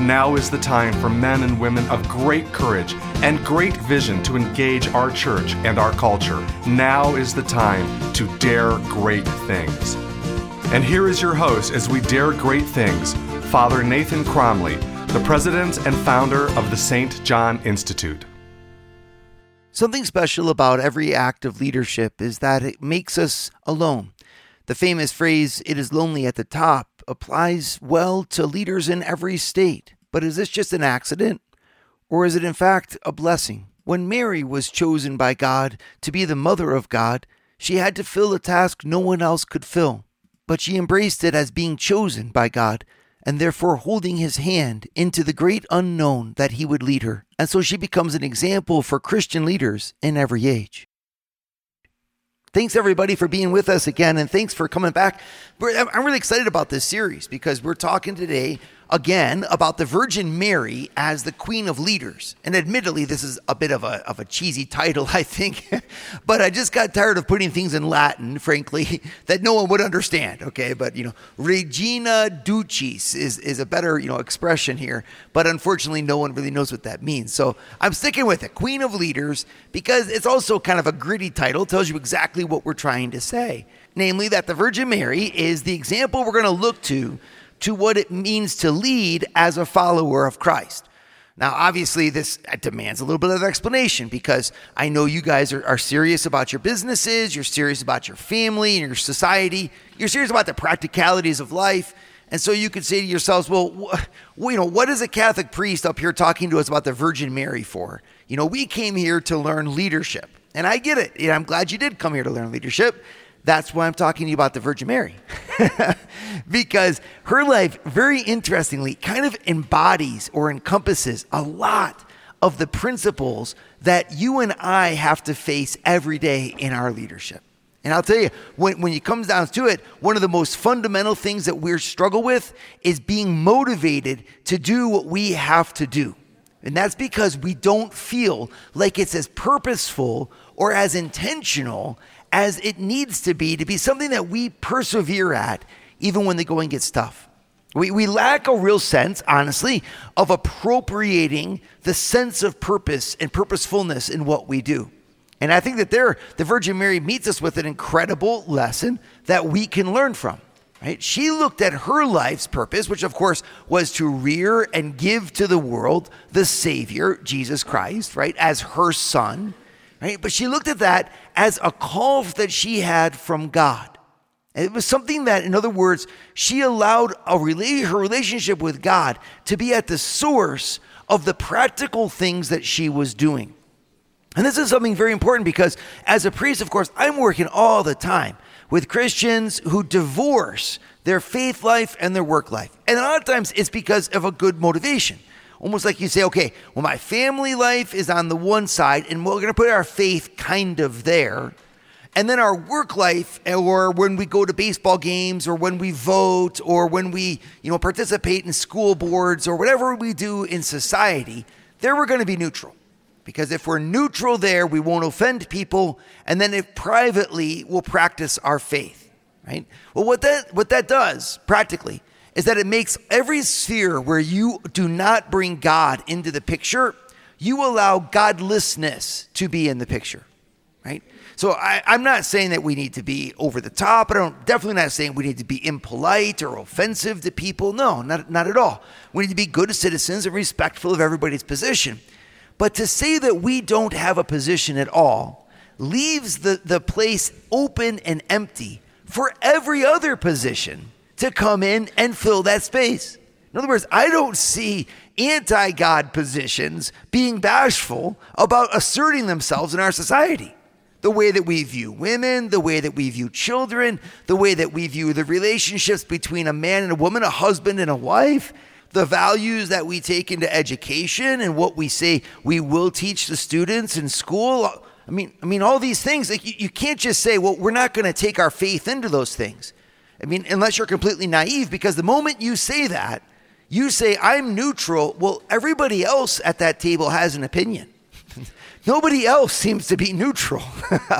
Now is the time for men and women of great courage and great vision to engage our church and our culture. Now is the time to dare great things. And here is your host as we dare great things, Father Nathan Cromly, the president and founder of the St. John Institute. Something special about every act of leadership is that it makes us alone. The famous phrase, it is lonely at the top, applies well to leaders in every state. But is this just an accident? Or is it in fact a blessing? When Mary was chosen by God to be the mother of God, she had to fill a task no one else could fill. But she embraced it as being chosen by God and therefore holding his hand into the great unknown that he would lead her. And so she becomes an example for Christian leaders in every age. Thanks everybody for being with us again, and thanks for coming back. I'm really excited about this series because we're talking today again about the Virgin Mary as the Queen of Leaders. And admittedly, this is a bit of a, of a cheesy title, I think, but I just got tired of putting things in Latin, frankly, that no one would understand, okay? But, you know, Regina Ducis is, is a better, you know, expression here, but unfortunately, no one really knows what that means. So I'm sticking with it, Queen of Leaders, because it's also kind of a gritty title, tells you exactly what we're trying to say. Namely, that the Virgin Mary is the example we're going to look to to what it means to lead as a follower of Christ. Now, obviously, this uh, demands a little bit of explanation because I know you guys are, are, serious about your businesses, you're serious about your family and your society, you're serious about the practicalities of life. And so you could say to yourselves, well, wh- you know, what is a Catholic priest up here talking to us about the Virgin Mary for? You know, we came here to learn leadership. And I get it. I'm glad you did come here to learn leadership. That's why I'm talking to you about the Virgin Mary. because her life, very interestingly, kind of embodies or encompasses a lot of the principles that you and I have to face every day in our leadership. And I'll tell you, when, when it comes down to it, one of the most fundamental things that we struggle with is being motivated to do what we have to do. And that's because we don't feel like it's as purposeful or as intentional as it needs to be to be something that we persevere at even when the going gets tough. We, we lack a real sense, honestly, of appropriating the sense of purpose and purposefulness in what we do. And I think that there, the Virgin Mary meets us with an incredible lesson that we can learn from. Right? She looked at her life's purpose, which of course was to rear and give to the world the Savior, Jesus Christ, right, as her son right? But she looked at that as a call that she had from God. It was something that, in other words, she allowed a her relationship with God to be at the source of the practical things that she was doing. And this is something very important because, as a priest, of course, I'm working all the time with Christians who divorce their faith life and their work life. And a lot of times it's because of a good motivation almost like you say, okay, well, my family life is on the one side, and we're going to put our faith kind of there. And then our work life, or when we go to baseball games, or when we vote, or when we, you know, participate in school boards, or whatever we do in society, there we're going to be neutral. Because if we're neutral there, we won't offend people, and then if privately, we'll practice our faith, right? Well, what that what that does practically is that it makes every sphere where you do not bring God into the picture, you allow godlessness to be in the picture, right? So I, am not saying that we need to be over the top. I don't definitely not saying we need to be impolite or offensive to people. No, not, not at all. We need to be good citizens and respectful of everybody's position. But to say that we don't have a position at all leaves the, the place open and empty for every other position to come in and fill that space. In other words, I don't see anti God positions being bashful about asserting themselves in our society. The way that we view women, the way that we view children, the way that we view the relationships between a man and a woman, a husband and a wife, the values that we take into education and what we say we will teach the students in school. I mean, I mean, all these things, like you, you can't just say, well, we're not going to take our faith into those things. I mean, unless you're completely naive, because the moment you say that, you say, I'm neutral. Well, everybody else at that table has an opinion. Nobody else seems to be neutral.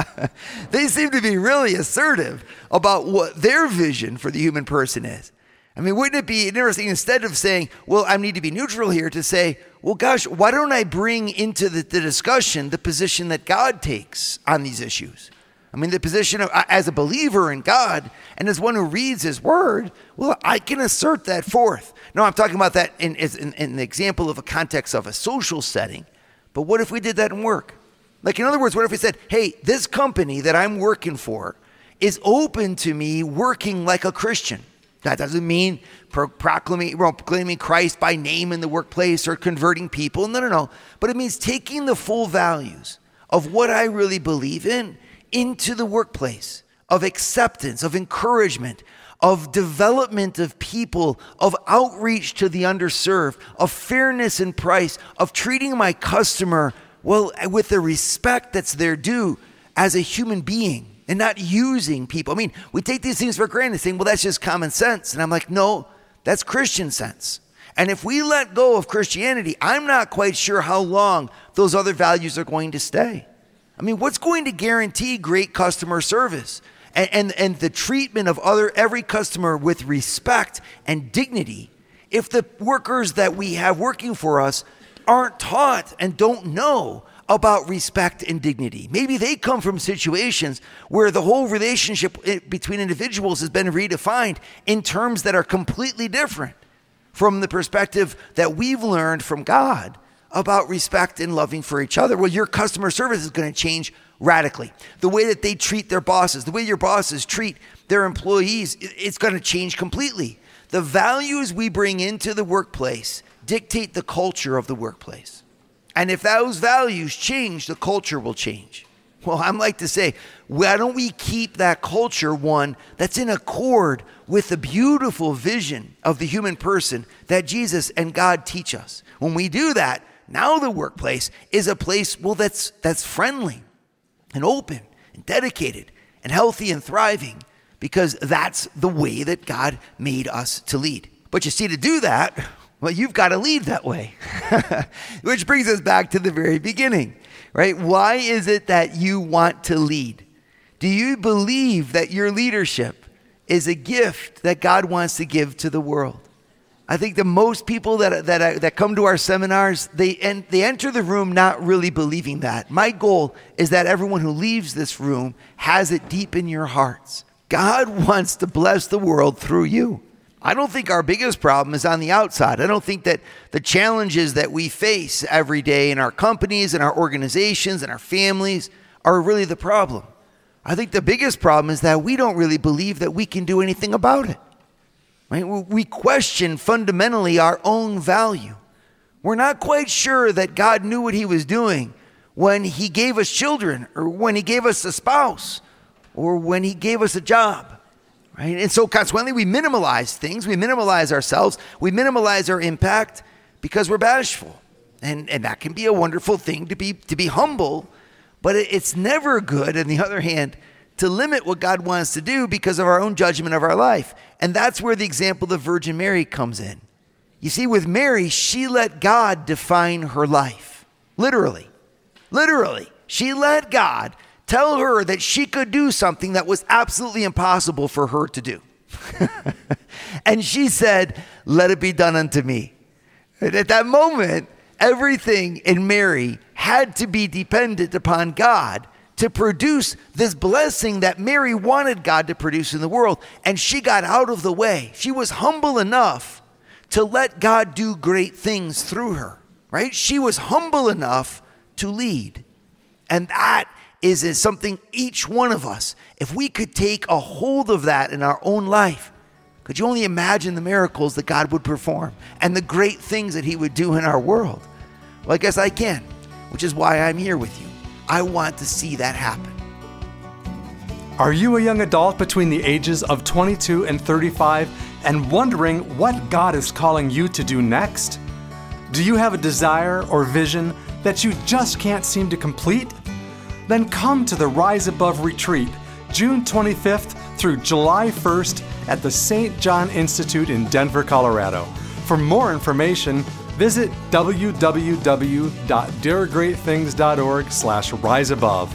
they seem to be really assertive about what their vision for the human person is. I mean, wouldn't it be interesting instead of saying, well, I need to be neutral here, to say, well, gosh, why don't I bring into the, the discussion the position that God takes on these issues? I mean, the position of, as a believer in God and as one who reads His Word, well, I can assert that forth. No, I'm talking about that in, in, in the example of a context of a social setting. But what if we did that in work? Like, in other words, what if we said, hey, this company that I'm working for is open to me working like a Christian? That doesn't mean proclaiming, proclaiming Christ by name in the workplace or converting people. No, no, no. But it means taking the full values of what I really believe in into the workplace of acceptance, of encouragement, of development of people, of outreach to the underserved, of fairness in price, of treating my customer well with the respect that's their due as a human being and not using people. I mean, we take these things for granted, saying, well, that's just common sense. And I'm like, no, that's Christian sense. And if we let go of Christianity, I'm not quite sure how long those other values are going to stay. I mean, what's going to guarantee great customer service and, and, and the treatment of other every customer with respect and dignity if the workers that we have working for us aren't taught and don't know about respect and dignity. Maybe they come from situations where the whole relationship eh, between individuals has been redefined in terms that are completely different from the perspective that we've learned from God about respect and loving for each other. Well, your customer service is going to change radically. The way that they treat their bosses, the way your bosses treat their employees, it's going to change completely. The values we bring into the workplace dictate the culture of the workplace. And if those values change, the culture will change. Well, I'm like to say, why don't we keep that culture one that's in accord with the beautiful vision of the human person that Jesus and God teach us? When we do that, now the workplace is a place, well, that's, that's friendly and open and dedicated and healthy and thriving because that's the way that God made us to lead. But you see, to do that, well, you've got to lead that way. Which brings us back to the very beginning, right? Why is it that you want to lead? Do you believe that your leadership is a gift that God wants to give to the world? I think the most people that, that, uh, that come to our seminars, they, en- they enter the room not really believing that. My goal is that everyone who leaves this room has it deep in your hearts. God wants to bless the world through you. I don't think our biggest problem is on the outside. I don't think that the challenges that we face every day in our companies and our organizations and our families are really the problem. I think the biggest problem is that we don't really believe that we can do anything about it. Right? We question fundamentally our own value. We're not quite sure that God knew what He was doing when He gave us children, or when He gave us a spouse, or when He gave us a job. Right? And so consequently, we minimalize things, we minimalize ourselves, we minimalize our impact because we're bashful. And, and that can be a wonderful thing to be, to be humble, but it's never good, on the other hand, to limit what God wants to do because of our own judgment of our life. And that's where the example of the Virgin Mary comes in. You see, with Mary, she let God define her life. Literally. Literally. She let God tell her that she could do something that was absolutely impossible for her to do. and she said, Let it be done unto me. And at that moment, everything in Mary had to be dependent upon God to produce this blessing that Mary wanted God to produce in the world. And she got out of the way. She was humble enough to let God do great things through her, right? She was humble enough to lead. And that is, is something each one of us, if we could take a hold of that in our own life, could you only imagine the miracles that God would perform and the great things that He would do in our world? Well, I guess I can, which is why I'm here with you. I want to see that happen. Are you a young adult between the ages of 22 and 35 and wondering what God is calling you to do next? Do you have a desire or vision that you just can't seem to complete? Then come to the Rise Above Retreat, June 25th through July 1st at the St. John Institute in Denver, Colorado. For more information, visit www.daregreatthings.org slash riseabove.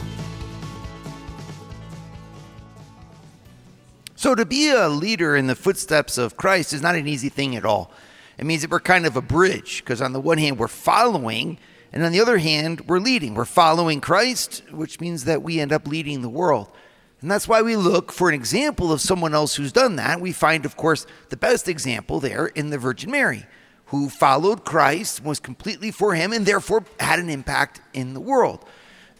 So, to be a leader in the footsteps of Christ is not an easy thing at all. It means that we're kind of a bridge because, on the one hand, we're following, and on the other hand, we're leading. We're following Christ, which means that we end up leading the world. And that's why we look for an example of someone else who's done that. We find, of course, the best example there in the Virgin Mary, who followed Christ, was completely for him, and therefore had an impact in the world.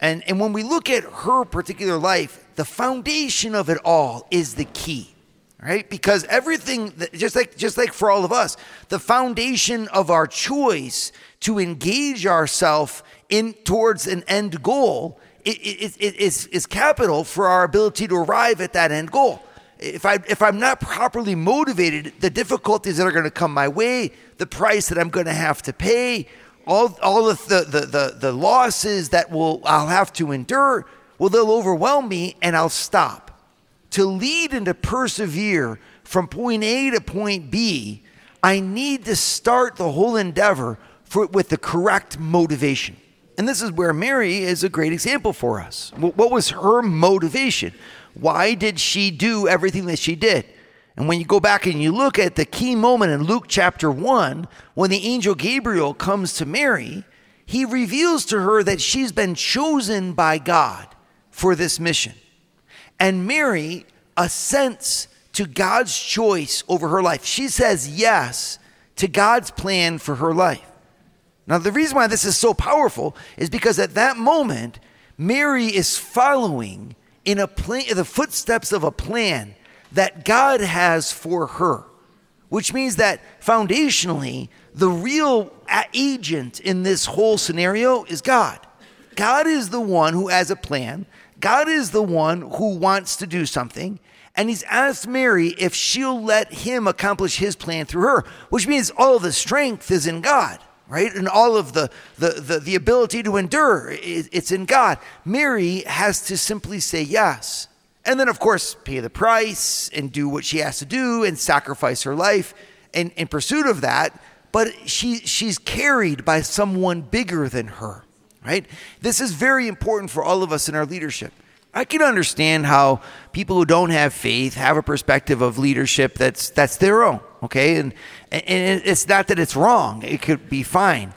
And, and when we look at her particular life, the foundation of it all is the key, right? Because everything, just like just like for all of us, the foundation of our choice to engage ourselves in towards an end goal is, is, is capital for our ability to arrive at that end goal. If I if I'm not properly motivated, the difficulties that are going to come my way, the price that I'm going to have to pay, all, all the, the, the, the losses that will I'll have to endure, well, they'll overwhelm me and I'll stop. To lead and to persevere from point A to point B, I need to start the whole endeavor for, with the correct motivation. And this is where Mary is a great example for us. What was her motivation? Why did she do everything that she did? And when you go back and you look at the key moment in Luke chapter 1, when the angel Gabriel comes to Mary, he reveals to her that she's been chosen by God for this mission. And Mary assents to God's choice over her life. She says yes to God's plan for her life. Now, the reason why this is so powerful is because at that moment, Mary is following in a the footsteps of a plan that God has for her, which means that foundationally, the real agent in this whole scenario is God. God is the one who has a plan. God is the one who wants to do something. And he's asked Mary if she'll let him accomplish his plan through her, which means all the strength is in God, right? And all of the, the, the, the ability to endure, it's in God. Mary has to simply say yes. And then, of course, pay the price and do what she has to do and sacrifice her life in, in pursuit of that. But she, she's carried by someone bigger than her, right? This is very important for all of us in our leadership. I can understand how people who don't have faith have a perspective of leadership that's that's their own, okay? And and it's not that it's wrong; it could be fine.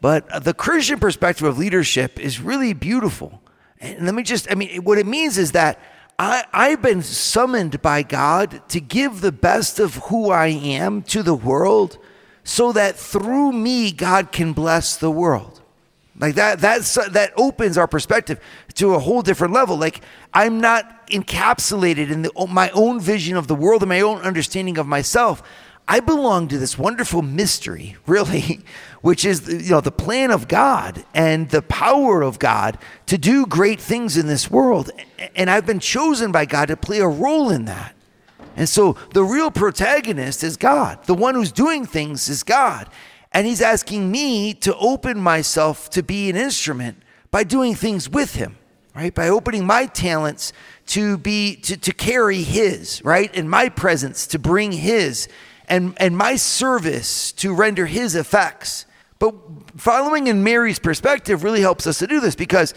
But the Christian perspective of leadership is really beautiful. And let me just—I mean, what it means is that I, I've been summoned by God to give the best of who I am to the world so that through me, God can bless the world. Like that, that's, that opens our perspective to a whole different level. Like I'm not encapsulated in the, my own vision of the world and my own understanding of myself. I belong to this wonderful mystery, really, which is you know the plan of God and the power of God to do great things in this world. And I've been chosen by God to play a role in that. And so the real protagonist is God. The one who's doing things is God. And he's asking me to open myself to be an instrument by doing things with him, right? By opening my talents to be to, to carry his, right? And my presence to bring his and, and my service to render his effects. But following in Mary's perspective really helps us to do this because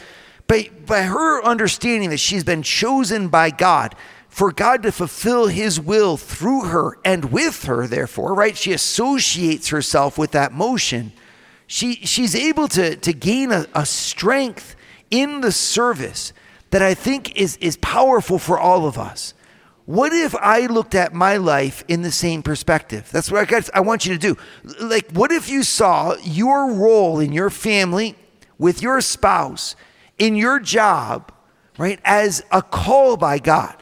by, by her understanding that she's been chosen by God, for God to fulfill his will through her and with her, therefore, right? She associates herself with that motion. She, she's able to, to gain a, a strength in the service that I think is, is powerful for all of us. What if I looked at my life in the same perspective? That's what I, got, I want you to do. Like, what if you saw your role in your family, with your spouse, in your job, right, as a call by God?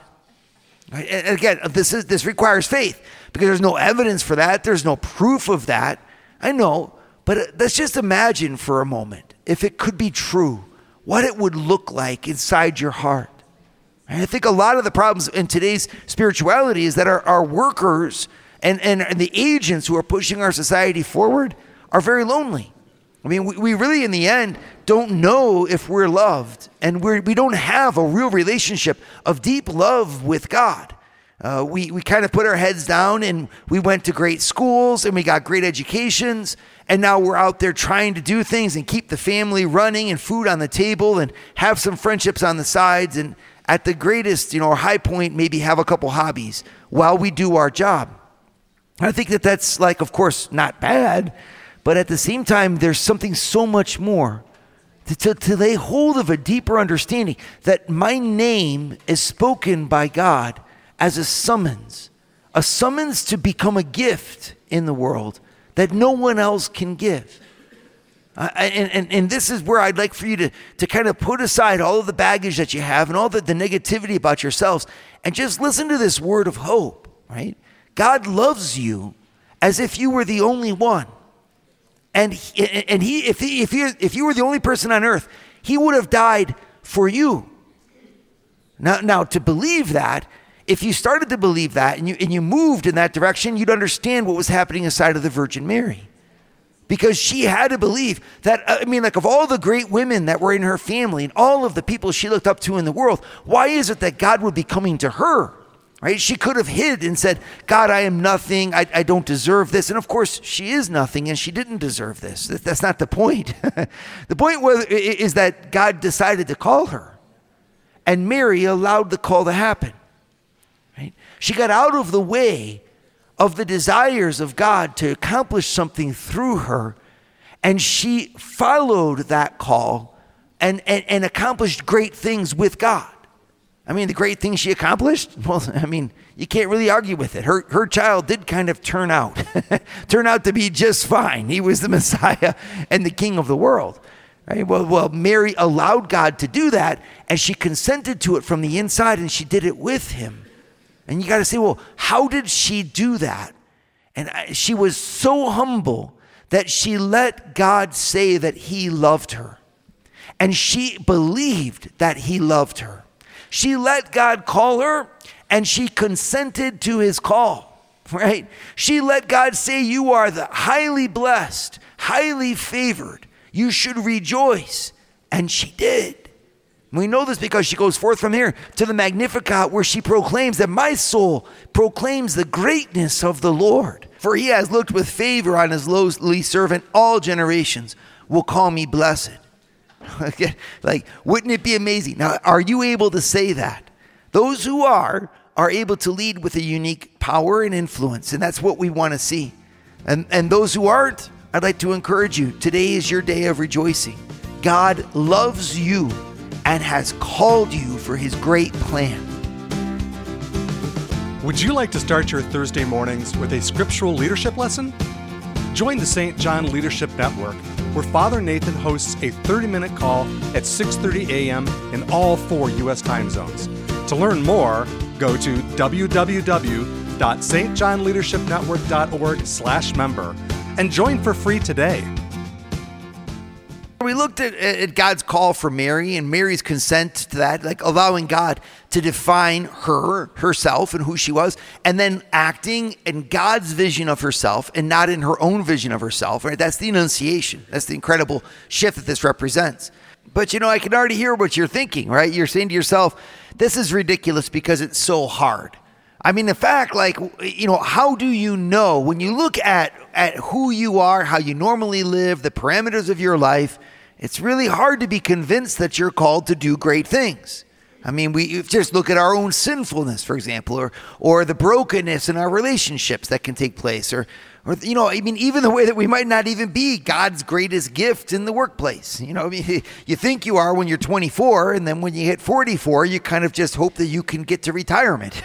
Right? And again, this is this requires faith because there's no evidence for that. There's no proof of that. I know, but uh, let's just imagine for a moment if it could be true, what it would look like inside your heart. And I think a lot of the problems in today's spirituality is that our, our workers and, and, and the agents who are pushing our society forward are very lonely. I mean, we, we really, in the end, don't know if we're loved, and we're, we don't have a real relationship of deep love with God. Uh, we we kind of put our heads down and we went to great schools and we got great educations. And now we're out there trying to do things and keep the family running and food on the table and have some friendships on the sides. And at the greatest, you know, high point, maybe have a couple hobbies while we do our job. I think that that's like, of course, not bad, but at the same time, there's something so much more to, to, to, lay hold of a deeper understanding that my name is spoken by God as a summons, a summons to become a gift in the world that no one else can give. Uh, and, and, and this is where I'd like for you to, to kind of put aside all of the baggage that you have and all the, the negativity about yourselves and just listen to this word of hope, right? God loves you as if you were the only one. And, and he, if, he, if, he, if you were the only person on earth, he would have died for you. Now, now, to believe that, if you started to believe that and you, and you moved in that direction, you'd understand what was happening inside of the Virgin Mary. Because she had to believe that, uh, I mean, like of all the great women that were in her family and all of the people she looked up to in the world, why is it that God would be coming to her? Right? She could have hid and said, God, I am nothing. I, I don't deserve this. And of course, she is nothing and she didn't deserve this. That's not the point. the point was, is that God decided to call her. And Mary allowed the call to happen. Right? She got out of the way of the desires of God to accomplish something through her, and she followed that call and, and, and accomplished great things with God. I mean, the great things she accomplished, well, I mean, you can't really argue with it. Her, her child did kind of turn out, turn out to be just fine. He was the Messiah and the King of the world. Right? Well, well, Mary allowed God to do that, and she consented to it from the inside, and she did it with him. And you got to say, well, how did she do that? And she was so humble that she let God say that he loved her. And she believed that he loved her. She let God call her and she consented to his call, right? She let God say, You are the highly blessed, highly favored. You should rejoice. And she did. We know this because she goes forth from here to the Magnificat, where she proclaims that my soul proclaims the greatness of the Lord. For he has looked with favor on his lowly servant. All generations will call me blessed. like, wouldn't it be amazing? Now, are you able to say that? Those who are, are able to lead with a unique power and influence, and that's what we want to see. And, and those who aren't, I'd like to encourage you today is your day of rejoicing. God loves you and has called you for his great plan. Would you like to start your Thursday mornings with a scriptural leadership lesson? Join the St. John Leadership Network, where Father Nathan hosts a 30-minute call at 6:30 a.m. in all four U.S. time zones. To learn more, go to www.stjohnleadershipnetwork.org/member and join for free today. We looked at, at, God's call for Mary and Mary's consent to that, like allowing God to define her, herself, and who she was, and then acting in God's vision of herself and not in her own vision of herself. Right? That's the Annunciation. That's the incredible shift that this represents. But you know, I can already hear what you're thinking, right? You're saying to yourself, this is ridiculous because it's so hard. I mean, in fact, like, you know, how do you know when you look at, at who you are, how you normally live, the parameters of your life, it's really hard to be convinced that you're called to do great things. I mean, we just look at our own sinfulness, for example, or or the brokenness in our relationships that can take place, or or you know, I mean, even the way that we might not even be God's greatest gift in the workplace. You know, I mean, you think you are when you're 24, and then when you hit 44, you kind of just hope that you can get to retirement,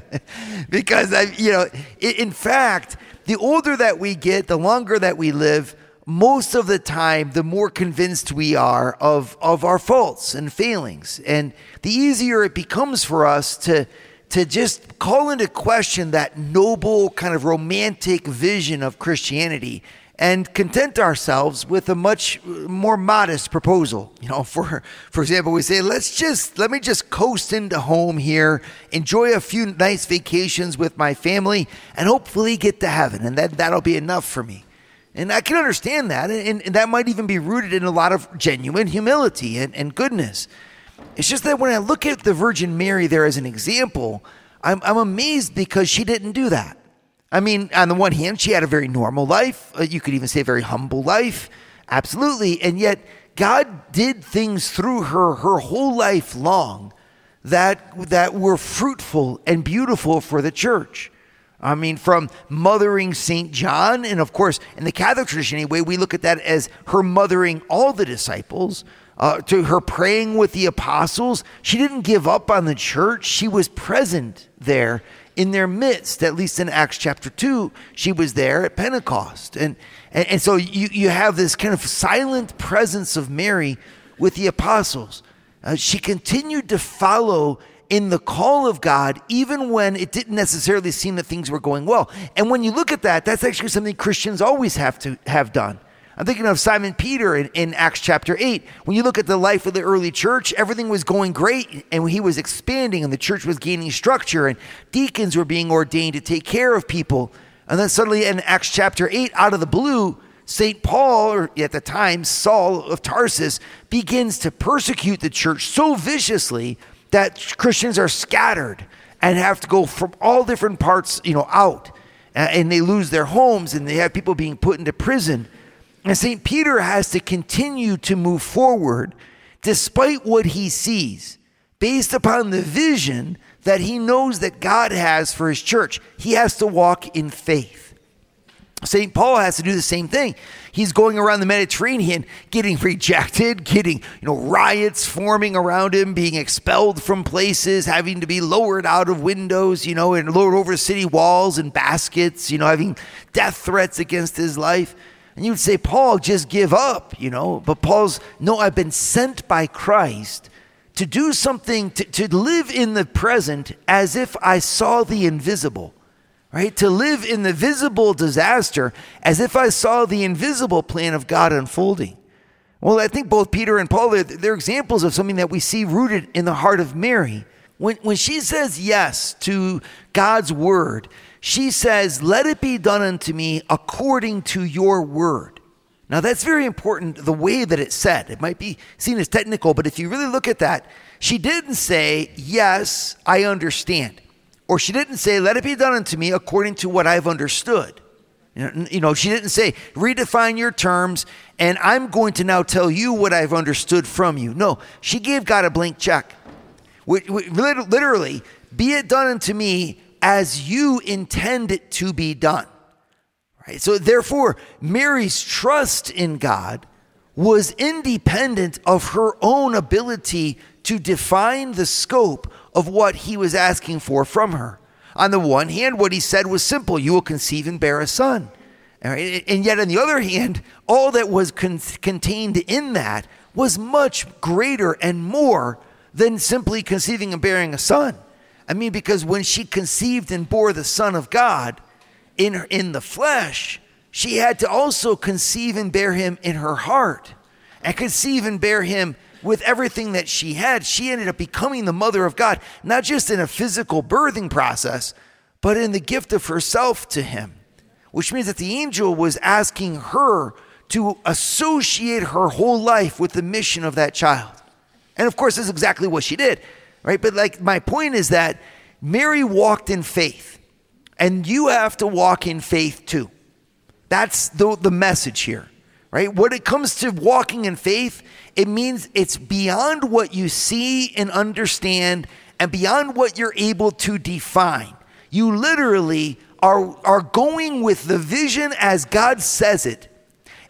because I, you know, in fact, the older that we get, the longer that we live most of the time, the more convinced we are of, of our faults and failings. And the easier it becomes for us to, to just call into question that noble, kind of romantic vision of Christianity and content ourselves with a much uh, more modest proposal. You know, for for example, we say, let's just let me just coast into home here, enjoy a few nice vacations with my family, and hopefully get to heaven, and that that'll be enough for me. And I can understand that. And, and, that might even be rooted in a lot of genuine humility and, and goodness. It's just that when I look at the Virgin Mary there as an example, I'm, I'm amazed because she didn't do that. I mean, on the one hand, she had a very normal life. Uh, you could even say a very humble life. Absolutely. And yet, God did things through her her whole life long that, that were fruitful and beautiful for the church. I mean, from mothering St. John, and of course, in the Catholic tradition anyway, we look at that as her mothering all the disciples, uh, to her praying with the apostles. She didn't give up on the church, she was present there in their midst, at least in Acts chapter 2, she was there at Pentecost. And, and, and so you, you have this kind of silent presence of Mary with the apostles. Uh, she continued to follow in the call of God, even when it didn't necessarily seem that things were going well. And when you look at that, that's actually something Christians always have to have done. I'm thinking of Simon Peter in, in, Acts chapter 8. When you look at the life of the early church, everything was going great and he was expanding and the church was gaining structure and deacons were being ordained to take care of people. And then suddenly in Acts chapter 8, out of the blue, St. Paul, or at the time Saul of Tarsus, begins to persecute the church so viciously that Christians are scattered and have to go from all different parts, you know, out. And they lose their homes and they have people being put into prison. And St. Peter has to continue to move forward despite what he sees, based upon the vision that he knows that God has for his church. He has to walk in faith. St. Paul has to do the same thing. He's going around the Mediterranean getting rejected, getting, you know, riots forming around him, being expelled from places, having to be lowered out of windows, you know, and lowered over city walls and baskets, you know, having death threats against his life. And you would say, Paul, just give up, you know. But Paul's, no, I've been sent by Christ to do something, to, to live in the present as if I saw the invisible, right? To live in the visible disaster as if I saw the invisible plan of God unfolding. Well, I think both Peter and Paul, they're, they're examples of something that we see rooted in the heart of Mary. When, when she says yes to God's word, she says, Let it be done unto me according to your word. Now, that's very important, the way that it's said. It might be seen as technical, but if you really look at that, she didn't say, Yes, I understand. Or she didn't say, Let it be done unto me according to what I've understood. You know, she didn't say, redefine your terms, and I'm going to now tell you what I've understood from you. No, she gave God a blank check. Literally, be it done unto me as you intend it to be done. Right? So therefore, Mary's trust in God was independent of her own ability to define the scope of what he was asking for from her. On the one hand, what he said was simple you will conceive and bear a son. And yet, on the other hand, all that was con- contained in that was much greater and more than simply conceiving and bearing a son. I mean, because when she conceived and bore the Son of God in, in the flesh, she had to also conceive and bear him in her heart and conceive and bear him with everything that she had. She ended up becoming the mother of God, not just in a physical birthing process, but in the gift of herself to him, which means that the angel was asking her to associate her whole life with the mission of that child. And of course, this is exactly what she did right? But like my point is that Mary walked in faith, and you have to walk in faith too. That's the, the message here, right? When it comes to walking in faith, it means it's beyond what you see and understand and beyond what you're able to define. You literally are, are going with the vision as God says it,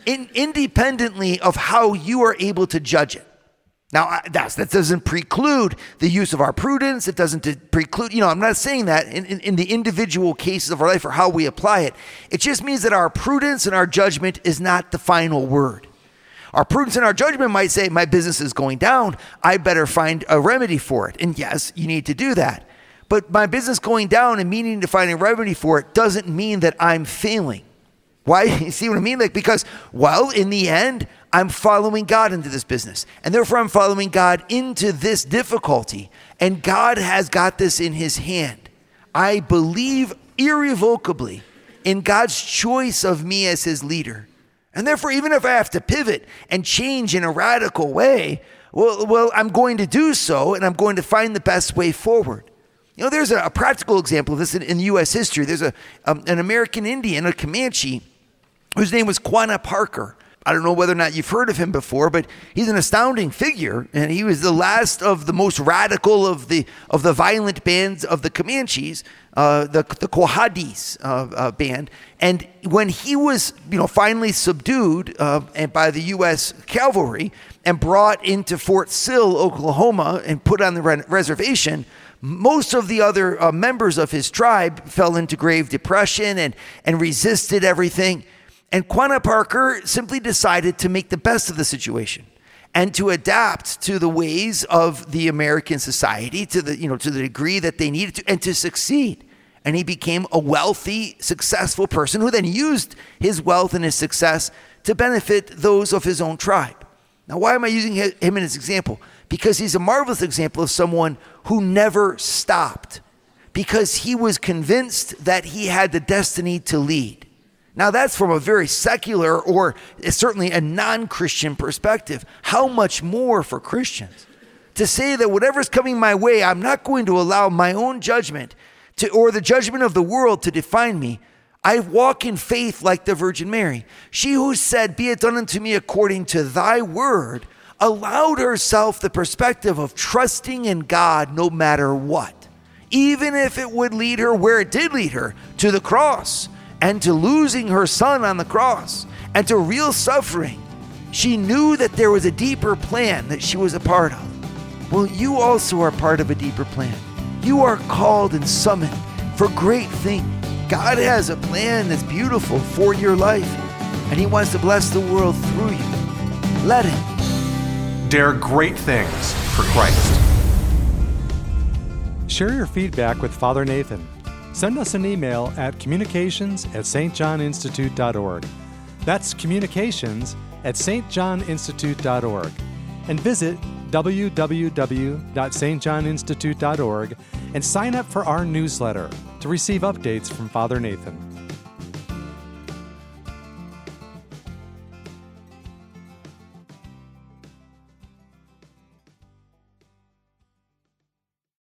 in, independently of how you are able to judge it. Now, that doesn't preclude the use of our prudence. It doesn't preclude, you know, I'm not saying that in, in, in, the individual cases of our life or how we apply it. It just means that our prudence and our judgment is not the final word. Our prudence and our judgment might say, my business is going down. I better find a remedy for it. And yes, you need to do that. But my business going down and meaning to find a remedy for it doesn't mean that I'm failing. Why? You see what I mean? Like, because, well, in the end, I'm following God into this business. And therefore, I'm following God into this difficulty. And God has got this in his hand. I believe irrevocably in God's choice of me as his leader. And therefore, even if I have to pivot and change in a radical way, well, well, I'm going to do so and I'm going to find the best way forward. You know, there's a, a practical example of this in, in U.S. history. There's a, um, an American Indian, a Comanche, whose name was Quanah Parker. I don't know whether or not you've heard of him before, but he's an astounding figure, and he was the last of the most radical of the of the violent bands of the Comanches, uh, the the Quahadis uh, uh, band. And when he was, you know, finally subdued uh, and by the U.S. cavalry and brought into Fort Sill, Oklahoma, and put on the re- reservation, most of the other uh, members of his tribe fell into grave depression and and resisted everything. And Quanah Parker simply decided to make the best of the situation and to adapt to the ways of the American society to the, you know, to the degree that they needed to and to succeed. And he became a wealthy, successful person who then used his wealth and his success to benefit those of his own tribe. Now, why am I using him as an example? Because he's a marvelous example of someone who never stopped because he was convinced that he had the destiny to lead. Now, that's from a very secular or certainly a non Christian perspective. How much more for Christians? To say that whatever's coming my way, I'm not going to allow my own judgment to, or the judgment of the world to define me. I walk in faith like the Virgin Mary. She who said, Be it done unto me according to thy word, allowed herself the perspective of trusting in God no matter what, even if it would lead her where it did lead her to the cross and to losing her son on the cross and to real suffering, she knew that there was a deeper plan that she was a part of. Well, you also are part of a deeper plan. You are called and summoned for great things. God has a plan that's beautiful for your life, and He wants to bless the world through you. Let Him. Dare great things for Christ. Share your feedback with Father Nathan send us an email at communications at stjohninstitute.org. That's communications at stjohninstitute.org. And visit www.stjohninstitute.org and sign up for our newsletter to receive updates from Father Nathan.